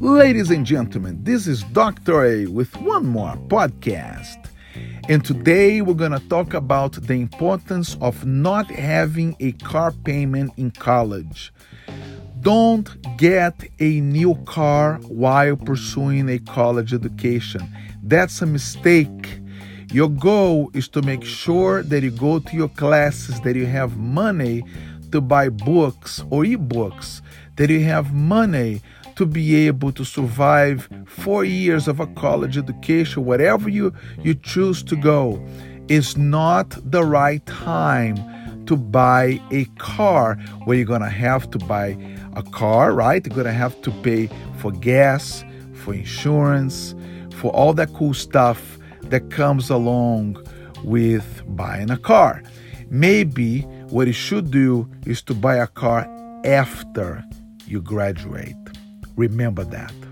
Ladies and gentlemen, this is Dr. A with one more podcast. And today we're going to talk about the importance of not having a car payment in college. Don't get a new car while pursuing a college education. That's a mistake. Your goal is to make sure that you go to your classes, that you have money to buy books or ebooks, that you have money to be able to survive four years of a college education, whatever you, you choose to go, is not the right time to buy a car where you're to have to buy a car, right? You're to have to pay for gas, for insurance, for all that cool stuff that comes along with buying a car. Maybe what you should do is to buy a car after you graduate. Remember that.